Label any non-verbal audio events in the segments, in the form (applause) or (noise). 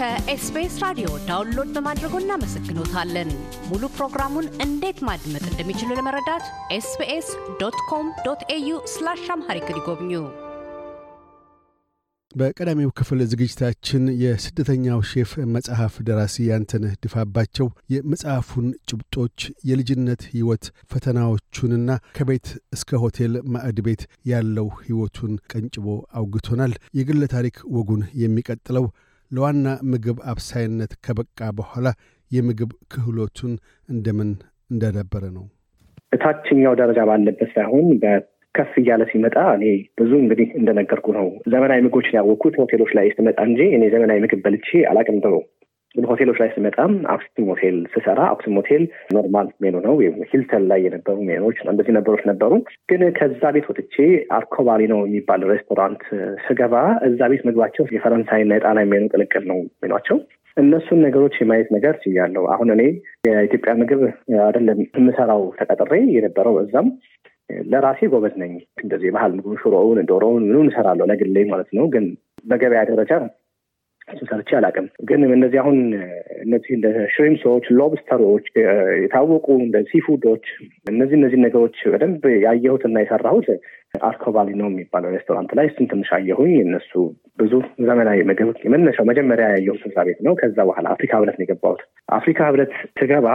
ከ SBS ራዲዮ download በማድረጎ እናመሰግኖታለን። ሙሉ ፕሮግራሙን እንዴት ማድመጥ እንደሚችሉ ለመረዳት SBS dot com dot au slash Amharic ይጎብኙ። በቀዳሚው ክፍል ዝግጅታችን የስደተኛው ሼፍ መጽሐፍ ደራሲ ያንተነህ ድፋባቸው የመጽሐፉን ጭብጦች፣ የልጅነት ሕይወት ፈተናዎቹንና ከቤት እስከ ሆቴል ማዕድ ቤት ያለው ሕይወቱን ቀንጭቦ አውግቶናል። የግለ ታሪክ ወጉን የሚቀጥለው ለዋና ምግብ አብሳይነት ከበቃ በኋላ የምግብ ክህሎቱን እንደምን እንደነበረ ነው። እታችኛው ደረጃ ባለበት ሳይሆን ከፍ እያለ ሲመጣ እኔ ብዙ እንግዲህ እንደነገርኩ ነው ዘመናዊ ምግቦችን ያወቅኩት ሆቴሎች ላይ ስመጣ እንጂ እኔ ዘመናዊ ምግብ በልቼ አላቅም ግን ሆቴሎች ላይ ስመጣም አክሱም ሆቴል ስሰራ አክሱም ሆቴል normal menu ነው። ሂልተን ላይ የነበሩ ሜኖች እንደዚህ ነገሮች ነበሩ። ግን ከዛ ቤት ወጥቼ አርኮባሌኖ የሚባል ሬስቶራንት ስገባ እዛ ቤት ምግባቸው የፈረንሳይና የጣሊያን ሜኑ ቅልቅል ነው ሜኗቸው። እነሱን ነገሮች የማየት ነገር ችያለሁ። አሁን እኔ የኢትዮጵያ ምግብ አይደለም የምሰራው ተቀጥሬ የነበረው እዛም ለራሴ ጎበዝ ነኝ። እንደዚህ የባህል ምግቡ ሽሮውን፣ ዶሮውን ምኑን እሰራለሁ ለግሌ ማለት ነው። ግን በገበያ ደረጃ ሰርቼ አላውቅም። ግን እነዚህ አሁን እነዚህ እንደ shrimp ኦች፣ lobster ኦች የታወቁ እንደ seafood ኦች እነዚህ እነዚህ ነገሮች በደንብ ያየሁትና የሰራሁት አርኮባሌኖ የሚባለው ሬስቶራንት ላይ እሱን ትንሽ አየሁኝ። እነሱ ብዙ ዘመናዊ ምግብ የመነሻው መጀመሪያ ያየሁት እዛ ቤት ነው። ከዛ በኋላ አፍሪካ ህብረት ነው የገባሁት። አፍሪካ ህብረት ስገባ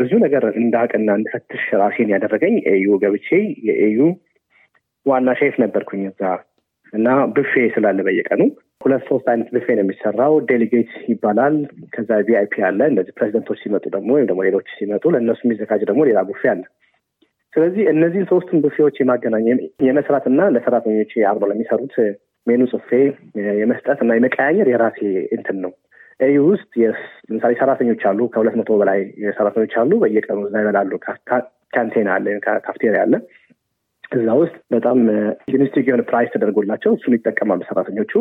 ብዙ ነገር እንዳቅና እንድፈትሽ ራሴን ያደረገኝ AU ገብቼ የ AU ዋና ሼፍ ነበርኩኝ እዛ እና ብፌ ስላለ በየቀኑ ሁለት ሶስት አይነት ብፌ ነው የሚሰራው። delegate ይባላል። ከዛ VIP አለ። እንደዚህ ፕሬዚደንቶች ሲመጡ ደግሞ ወይም ደግሞ ሌሎች ሲመጡ ለእነሱ የሚዘጋጅ ደግሞ ሌላ ቡፌ አለ። ስለዚህ እነዚህን ሶስቱን ቡፌዎች የማገናኘ የመስራት እና ለሰራተኞች አብሮ ለሚሰሩት ሜኑ ጽፌ የመስጠት እና የመቀያየር የራሴ እንትን ነው። AU ውስጥ ለምሳሌ ሰራተኞች አሉ። ከሁለት መቶ በላይ ሰራተኞች አሉ። በየቀኑ እዛ ይበላሉ። ካንቴን አለ፣ ካፍቴሪያ አለ። እዛ ውስጥ በጣም realistic የሆነ price ተደርጎላቸው እሱን ይጠቀማሉ ሰራተኞቹ።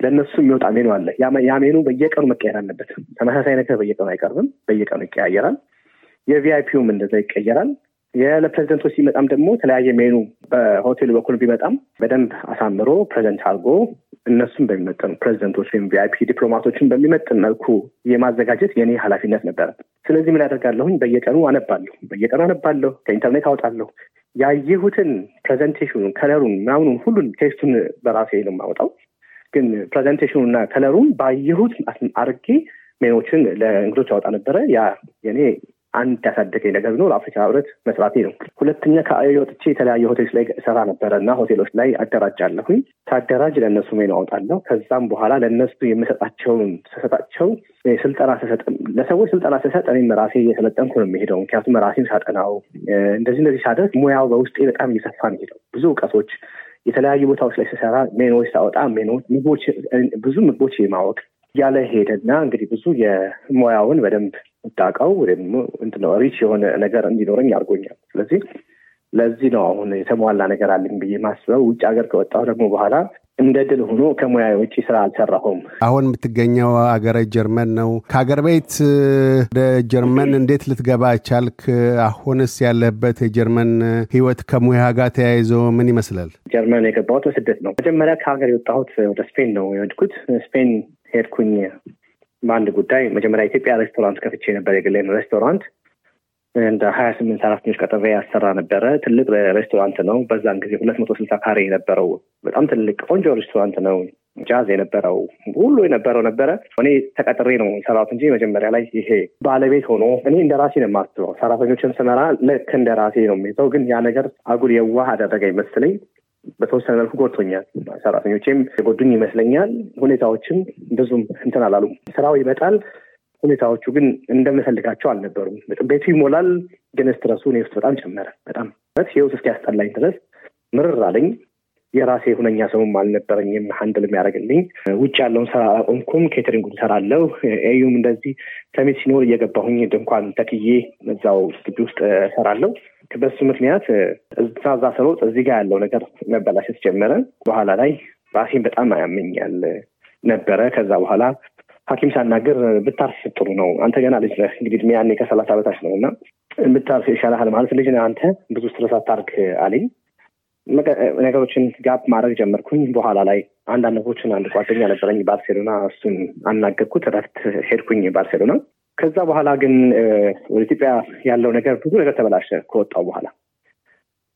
ለእነሱ የሚወጣ ሜኑ አለ። ያ ሜኑ በየቀኑ መቀየር አለበት። ተመሳሳይ ነገር በየቀኑ አይቀርብም። በየቀኑ ይቀያየራል። የ VIP ውም እንደዛ ይቀየራል። ለፕሬዚደንቶች ሲመጣም ደግሞ የተለያየ ሜኑ በሆቴሉ በኩል ቢመጣም በደንብ አሳምሮ present አድርጎ እነሱም በሚመጥኑ ፕሬዚደንቶች ወይም VIP ዲፕሎማቶችን በሚመጥን መልኩ የማዘጋጀት የኔ ኃላፊነት ነበረ። ስለዚህ ምን ያደርጋለሁኝ? በየቀኑ አነባለሁ፣ በየቀኑ አነባለሁ፣ ከኢንተርኔት አወጣለሁ። ያየሁትን presentation ኡን፣ color ኡን፣ ምናምኑን ሁሉን taste ኡን በራሴ ነው የማወጣው። ግን presentation ኡ color ኡን ባየሁት አርጌ ሜኖችን ለእንግዶች አወጣ ነበረ። ያ የኔ አንድ ያሳደገኝ ነገር ቢኖር አፍሪካ ህብረት መስራቴ ነው። ሁለተኛ ከ AU ወጥቼ የተለያዩ ሆቴሎች ላይ ሰራ ነበረ እና ሆቴሎች ላይ አደራጃለሁኝ። ሳደራጅ ለእነሱ ሜኑ አወጣለሁ። ከዛም በኋላ ለእነሱ የምሰጣቸውን ስሰጣቸው ስልጠና ስሰጥ ለሰዎች ስልጠና ስሰጥ እኔም ራሴ እየሰለጠንኩ ነው የሚሄደው። ምክንያቱም ራሴን ሳጠናው እንደዚህ እንደዚህ ሳደርግ ሙያው በውስጤ በጣም እየሰፋ ነው ሄደው ብዙ እውቀቶች የተለያዩ ቦታዎች ላይ ስሰራ ሜኖች ሳወጣ ሜኖች ምግቦች ብዙ ምግቦች የማወቅ እያለ ሄደና እንግዲህ ብዙ የሙያውን በደንብ እንዳውቀው ደግሞ እንትነው rich የሆነ ነገር እንዲኖረኝ አድርጎኛል። ስለዚህ ለዚህ ነው አሁን የተሟላ ነገር አለኝ ብዬ ማስበው። ውጭ ሀገር ከወጣሁ ደግሞ በኋላ እንደ እድል ሆኖ ከሙያ ውጭ ስራ አልሰራሁም። አሁን የምትገኘው ሀገረ ጀርመን ነው። ከሀገር ቤት ወደ ጀርመን እንዴት ልትገባ ቻልክ? አሁንስ ያለበት የጀርመን ህይወት ከሙያ ጋር ተያይዞ ምን ይመስላል? ጀርመን የገባሁት በስደት ነው። መጀመሪያ ከሀገር የወጣሁት ወደ ስፔን ነው የወድኩት። ስፔን ሄድኩኝ በአንድ ጉዳይ። መጀመሪያ ኢትዮጵያ ሬስቶራንት ከፍቼ ነበር፣ የግሌን ሬስቶራንት እንደ ሀያ ስምንት ሰራተኞች ቀጥሬ ያሰራ ነበረ። ትልቅ ሬስቶራንት ነው። በዛን ጊዜ ሁለት መቶ ስልሳ ካሬ የነበረው በጣም ትልቅ ቆንጆ ሬስቶራንት ነው። ጃዝ የነበረው ሁሉ የነበረው ነበረ። እኔ ተቀጥሬ ነው ሰራት እንጂ መጀመሪያ ላይ ይሄ ባለቤት ሆኖ እኔ እንደ ራሴ ነው የማስበው። ሰራተኞችን ስመራ ልክ እንደ ራሴ ነው የሚይዘው። ግን ያ ነገር አጉል የዋህ አደረገ ይመስለኝ በተወሰነ መልኩ ጎድቶኛል። ሰራተኞቼም የጎዱኝ ይመስለኛል። ሁኔታዎችም ብዙም እንትን አላሉም። ስራው ይመጣል ሁኔታዎቹ ግን እንደምፈልጋቸው አልነበሩም። ቤቱ ይሞላል፣ ግን ስትረሱ እኔ ውስጥ በጣም ጨመረ። በጣም ህይወት እስኪያስጠላኝ ድረስ ምርር አለኝ። የራሴ ሁነኛ ሰውም አልነበረኝም handle የሚያደርግልኝ። ውጭ ያለውን ስራ አላቆምኩም። catering ኡን እሰራለሁ። AU ም እንደዚህ summit ሲኖር እየገባሁኝ ድንኳን ተክዬ እዛው ግቢ ውስጥ እሰራለሁ። በሱ ምክንያት እዛ እዛ ስሮጥ እዚህ ጋር ያለው ነገር መበላሸት ጀመረ። በኋላ ላይ ራሴን በጣም አያመኛል ነበረ። ከዛ በኋላ ሐኪም ሳናገር ብታርፍ ጥሩ ነው። አንተ ገና ልጅ ነህ። እንግዲህ እድሜ ያኔ ከሰላሳ በታች ነው እና ብታርፍ ይሻልሃል ማለት ልጅ ነህ አንተ ብዙ stress አታርግ አለኝ። ነገሮችን gap ማድረግ ጀመርኩኝ። በኋላ ላይ አንዳንድ ነገሮችን አንድ ጓደኛ ነበረኝ ባርሴሎና፣ እሱን አናገርኩት። እረፍት ሄድኩኝ ባርሴሎና። ከዛ በኋላ ግን ወደ ኢትዮጵያ ያለው ነገር ብዙ ነገር ተበላሸ ከወጣው በኋላ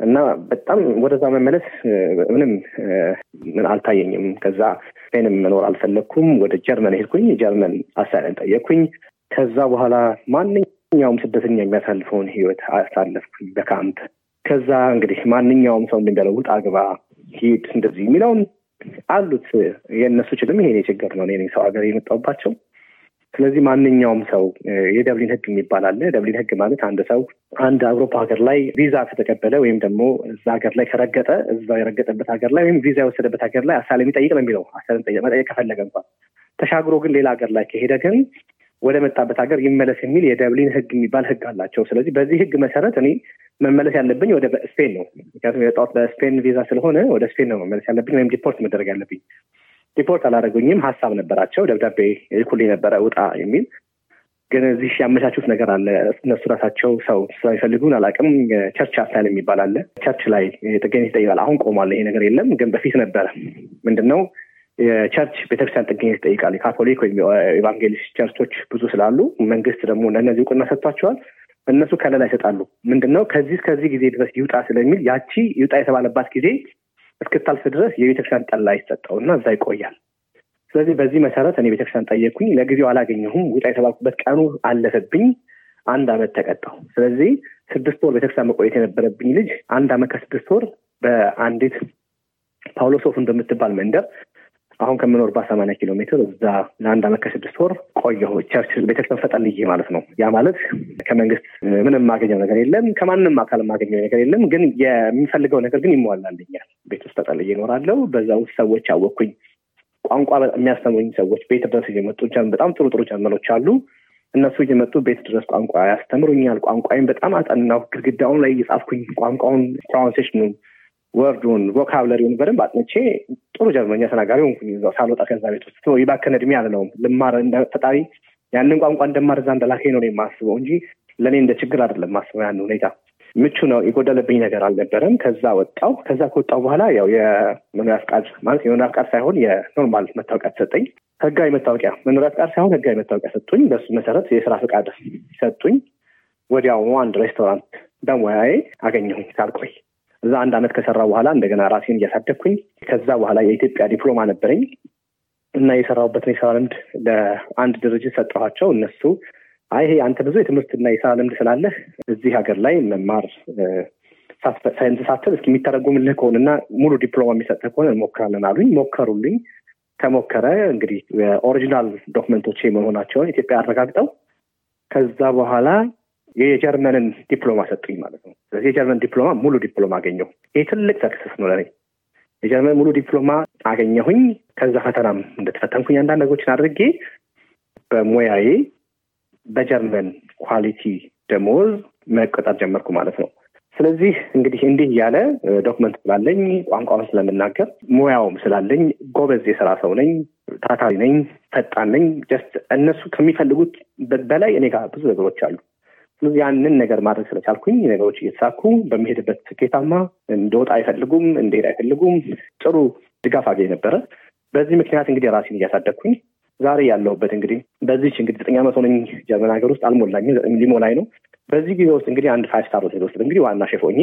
እና በጣም ወደዛ መመለስ ምንም አልታየኝም። ከዛ ስፔንም መኖር አልፈለግኩም። ወደ ጀርመን ሄድኩኝ። ጀርመን asylum ጠየቅኩኝ። ከዛ በኋላ ማንኛውም ስደተኛ የሚያሳልፈውን ህይወት አሳለፍኩኝ በካምፕ ከዛ እንግዲህ ማንኛውም ሰው እንደሚያለው ውጣ ግባ ሂድ እንደዚህ የሚለውን አሉት የእነሱ ችልም ይሄ ችግር ነው። ሰው ሀገር የመጣሁባቸው ስለዚህ ማንኛውም ሰው የደብሊን ህግ የሚባል አለ። ደብሊን ህግ ማለት አንድ ሰው አንድ አውሮፓ ሀገር ላይ ቪዛ ከተቀበለ ወይም ደግሞ እዛ ሀገር ላይ ከረገጠ እዛ የረገጠበት ሀገር ላይ ወይም ቪዛ የወሰደበት ሀገር ላይ asylum ይጠይቅ ነው የሚለው። asylum መጠየቅ ከፈለገ እንኳን ተሻግሮ ግን ሌላ ሀገር ላይ ከሄደ ግን ወደ መጣበት ሀገር ይመለስ የሚል የደብሊን ህግ የሚባል ህግ አላቸው። ስለዚህ በዚህ ህግ መሰረት እኔ መመለስ ያለብኝ ወደ ስፔን ነው። ምክንያቱም የወጣሁት በስፔን ቪዛ ስለሆነ ወደ ስፔን ነው መመለስ ያለብኝ ወይም deport መደረግ ያለብኝ። deport አላደረጉኝም። ሀሳብ ነበራቸው። ደብዳቤ ይልኩልኝ ነበረ ውጣ የሚል ግን እዚህ ያመቻቹት ነገር አለ። እነሱ ራሳቸው ሰው ስለሚፈልጉን አላውቅም። church Asyl የሚባል አለ። church ላይ ጥገኝነት ይጠይቃል። አሁን ቆሟል። ይሄ ነገር የለም፣ ግን በፊት ነበረ። ምንድን ነው የ church ቤተክርስቲያን ጥገኝነት ይጠይቃል። የካቶሊክ ወይም evangelist church ኦች ብዙ ስላሉ መንግስት ደግሞ ለእነዚህ እውቅና ሰጥቷቸዋል። እነሱ ከለላ ይሰጣሉ። ምንድን ነው ከዚህ እስከዚህ ጊዜ ድረስ ይውጣ ስለሚል ያቺ ይውጣ የተባለባት ጊዜ እስክታልፍ ድረስ የቤተክርስቲያን ጥላ ይሰጠው እና እዛ ይቆያል። ስለዚህ በዚህ መሰረት እኔ ቤተክርስቲያን ጠየቅኩኝ። ለጊዜው አላገኘሁም። ውጣ የተባልኩበት ቀኑ አለፈብኝ። አንድ አመት ተቀጣሁ። ስለዚህ ስድስት ወር ቤተክርስቲያን መቆየት የነበረብኝ ልጅ አንድ አመት ከስድስት ወር በአንዲት ፓውሎሶፍ እንደምትባል መንደር አሁን ከምኖርባት ሰማንያ ኪሎ ሜትር እዛ ለአንድ አመት ከስድስት ወር ቆየሁ። church ቤተክርስቲያን ተጠልዬ ማለት ነው። ያ ማለት ከመንግስት ምንም የማገኘው ነገር የለም፣ ከማንም አካል የማገኘው ነገር የለም። ግን የሚፈልገው ነገር ግን ይሟላልኛል። ቤት ውስጥ ተጠልዬ እኖራለሁ። በዛ ውስጥ ሰዎች አወቅኩኝ። ቋንቋ የሚያስተምሩኝ ሰዎች ቤት ድረስ እየመጡ በጣም ጥሩ ጥሩ ጀርመኖች አሉ። እነሱ እየመጡ ቤት ድረስ ቋንቋ ያስተምሩኛል። ቋንቋይም በጣም አጠናሁ። ግድግዳውን ላይ እየጻፍኩኝ ቋንቋውን pronunciation ኡን word ኡን vocabulary ውን በደንብ አጥንቼ ጥሩ ጀርመኛ ተናጋሪ ሆንኩኝ። እዛው ሳልወጣ ከዛ ቤት ውስጥ የባከነ እድሜ አልለውም። ልማር ፈጣሪ ያንን ቋንቋ እንደማር እዛ እንደላከኝ ነው የማስበው እንጂ ለእኔ እንደ ችግር አይደለም ማስበው። ያን ሁኔታ ምቹ ነው። የጎደለብኝ ነገር አልነበረም። ከዛ ወጣው። ከዛ ከወጣው በኋላ ያው የመኖሪያ ፍቃድ ማለት የመኖሪያ ፍቃድ ሳይሆን የ normal መታወቂያ ተሰጠኝ። ህጋዊ መታወቂያ መኖሪያ ፍቃድ ሳይሆን ህጋዊ መታወቂያ ሰጡኝ። በሱ መሰረት የስራ ፍቃድ ሰጡኝ። ወዲያውኑ አንድ ሬስቶራንት በሙያዬ አገኘሁኝ ሳልቆይ እዛ አንድ አመት ከሰራ በኋላ እንደገና ራሴን እያሳደግኩኝ ከዛ በኋላ የኢትዮጵያ ዲፕሎማ ነበረኝ እና የሰራሁበትን የስራ ልምድ ለአንድ ድርጅት ሰጠኋቸው። እነሱ አይ ይሄ አንተ ብዙ የትምህርትና የስራ ልምድ ስላለህ እዚህ ሀገር ላይ መማር ሳይንስ ሳትል እስኪ የሚተረጉምልህ ከሆነና ሙሉ ዲፕሎማ የሚሰጥህ ከሆነ እንሞክራለን አሉኝ። ሞከሩልኝ። ተሞከረ። እንግዲህ original document ኦች መሆናቸውን ኢትዮጵያ አረጋግጠው ከዛ በኋላ የጀርመንን ዲፕሎማ ሰጡኝ ማለት ነው። ስለዚህ የጀርመን ዲፕሎማ ሙሉ ዲፕሎማ አገኘሁ። ይህ ትልቅ success ነው ለኔ። የጀርመን ሙሉ ዲፕሎማ አገኘሁኝ። ከዛ ፈተናም እንደተፈተንኩኝ አንዳንድ ነገሮችን አድርጌ በሙያዬ በጀርመን quality ደሞዝ መቀጠር ጀመርኩ ማለት ነው። ስለዚህ እንግዲህ እንዲህ እያለ document ስላለኝ ቋንቋውን ስለምናገር ሙያውም ስላለኝ ጎበዝ የስራ ሰው ነኝ፣ ታታሪ ነኝ፣ ፈጣን ነኝ። just እነሱ ከሚፈልጉት በላይ እኔ ጋር ብዙ ነገሮች አሉ። ያንን ነገር ማድረግ ስለቻልኩኝ ነገሮች እየተሳኩ በሚሄድበት ስኬታማ እንደወጣ አይፈልጉም፣ እንደሄድ አይፈልጉም። ጥሩ ድጋፍ አገኝ ነበረ። በዚህ ምክንያት እንግዲህ ራሴን እያሳደግኩኝ ዛሬ ያለሁበት እንግዲህ በዚች እንግዲህ ዘጠኝ ዓመት ሆነኝ ጀርመን ሀገር ውስጥ አልሞላኝም፣ ሊሞላኝ ነው። በዚህ ጊዜ ውስጥ እንግዲህ አንድ five star ሆቴል ውስጥ እንግዲህ ዋና ሼፍ ሆኜ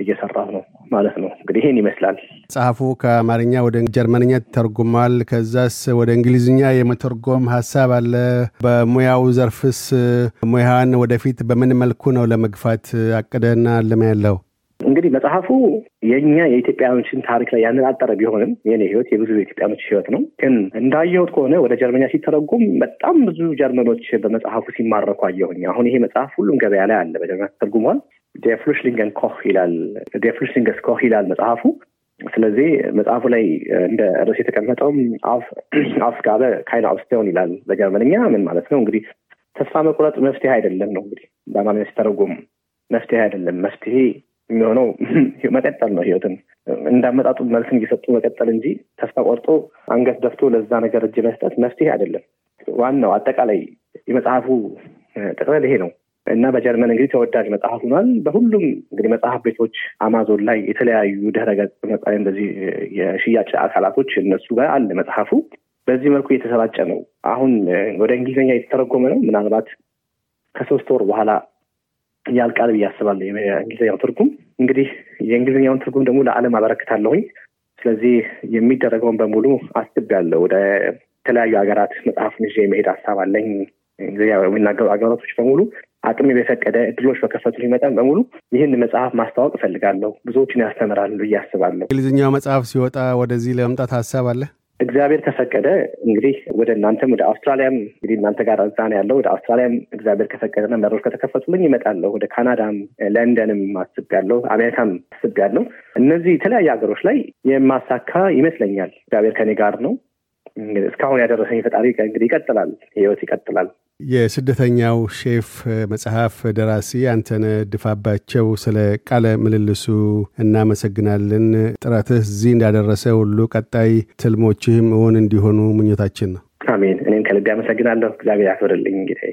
እየሰራሁ ነው ማለት ነው። እንግዲህ ይሄን ይመስላል። መጽሐፉ ከአማርኛ ወደ ጀርመንኛ ተርጉሟል። ከዛስ ወደ እንግሊዝኛ የመተርጎም ሀሳብ አለ። በሙያው ዘርፍስ ሙያህን ወደፊት በምን መልኩ ነው ለመግፋት አቅደና አልመ ያለው? እንግዲህ መጽሐፉ የእኛ የኢትዮጵያኖችን ታሪክ ላይ ያነጣጠረ ቢሆንም የኔ ህይወት የብዙ የኢትዮጵያኖች ህይወት ነው። ግን እንዳየሁት ከሆነ ወደ ጀርመኛ ሲተረጉም በጣም ብዙ ጀርመኖች በመጽሐፉ ሲማረኩ አየሁኝ። አሁን ይሄ መጽሐፍ ሁሉም ገበያ ላይ አለ፣ በጀርመን ተርጉሟል። ዴፍሉሽሊንገን ኮህ ይላል፣ ዴፍሉሽሊንገስ ኮህ ይላል መጽሐፉ። ስለዚህ መጽሐፉ ላይ እንደ ርዕስ የተቀመጠውም አፍጋበ (clears throat) ካይን አውስቴውን ይላል በጀርመንኛ። ምን ማለት ነው እንግዲህ ተስፋ መቁረጥ መፍትሄ አይደለም ነው እንግዲህ በአማርኛ ሲተረጉም መፍትሄ አይደለም። መፍትሄ የሚሆነው (clears throat) መቀጠል ነው። ህይወትን እንዳመጣጡ መልስን እየሰጡ መቀጠል እንጂ ተስፋ ቆርጦ አንገት ደፍቶ ለዛ ነገር እጅ መስጠት መፍትሄ አይደለም። ዋናው አጠቃላይ የመጽሐፉ ጥቅለል ይሄ ነው። እና በጀርመን እንግዲህ ተወዳጅ መጽሐፍ ሆኗል። በሁሉም እንግዲህ መጽሐፍ ቤቶች አማዞን ላይ የተለያዩ ድህረ ገጽ እንደዚህ የሽያጭ አካላቶች እነሱ ጋር አለ መጽሐፉ። በዚህ መልኩ እየተሰራጨ ነው። አሁን ወደ እንግሊዝኛ የተተረጎመ ነው። ምናልባት ከሶስት ወር በኋላ ያልቃል ብዬ አስባለሁ። የእንግሊዝኛው ትርጉም እንግዲህ የእንግሊዝኛውን ትርጉም ደግሞ ለዓለም አበረክታለሁኝ። ስለዚህ የሚደረገውን በሙሉ አስቤያለሁ። ወደ የተለያዩ ሀገራት መጽሐፉን ይዤ የመሄድ ሀሳብ አለኝ። እንግሊዝኛ የሚናገሩ ሀገራቶች በሙሉ አቅም በፈቀደ እድሎች በከፈቱ መጠን በሙሉ ይህን መጽሐፍ ማስተዋወቅ እፈልጋለሁ። ብዙዎችን ያስተምራል ብዬ አስባለሁ። እንግሊዝኛው መጽሐፍ ሲወጣ ወደዚህ ለመምጣት ሀሳብ አለ። እግዚአብሔር ከፈቀደ እንግዲህ ወደ እናንተም ወደ አውስትራሊያም እንግዲህ እናንተ ጋር እዛ ነው ያለው። ወደ አውስትራሊያም እግዚአብሔር ከፈቀደና በሮች ከተከፈቱልኝ ይመጣለሁ። ወደ ካናዳም፣ ለንደንም አስቤያለሁ። አሜሪካም አስቤያለሁ። እነዚህ የተለያዩ ሀገሮች ላይ የማሳካ ይመስለኛል። እግዚአብሔር ከኔ ጋር ነው። እስካሁን ያደረሰኝ ፈጣሪ እንግዲህ ይቀጥላል። ህይወት ይቀጥላል። የስደተኛው ሼፍ መጽሐፍ ደራሲ አንተነህ ድፋባቸው፣ ስለ ቃለ ምልልሱ እናመሰግናለን። ጥረትህ እዚህ እንዳደረሰ ሁሉ ቀጣይ ትልሞችህም እውን እንዲሆኑ ምኞታችን ነው። አሜን። እኔም ከልቤ አመሰግናለሁ። እግዚአብሔር ያክብርልኝ ጌታዬ።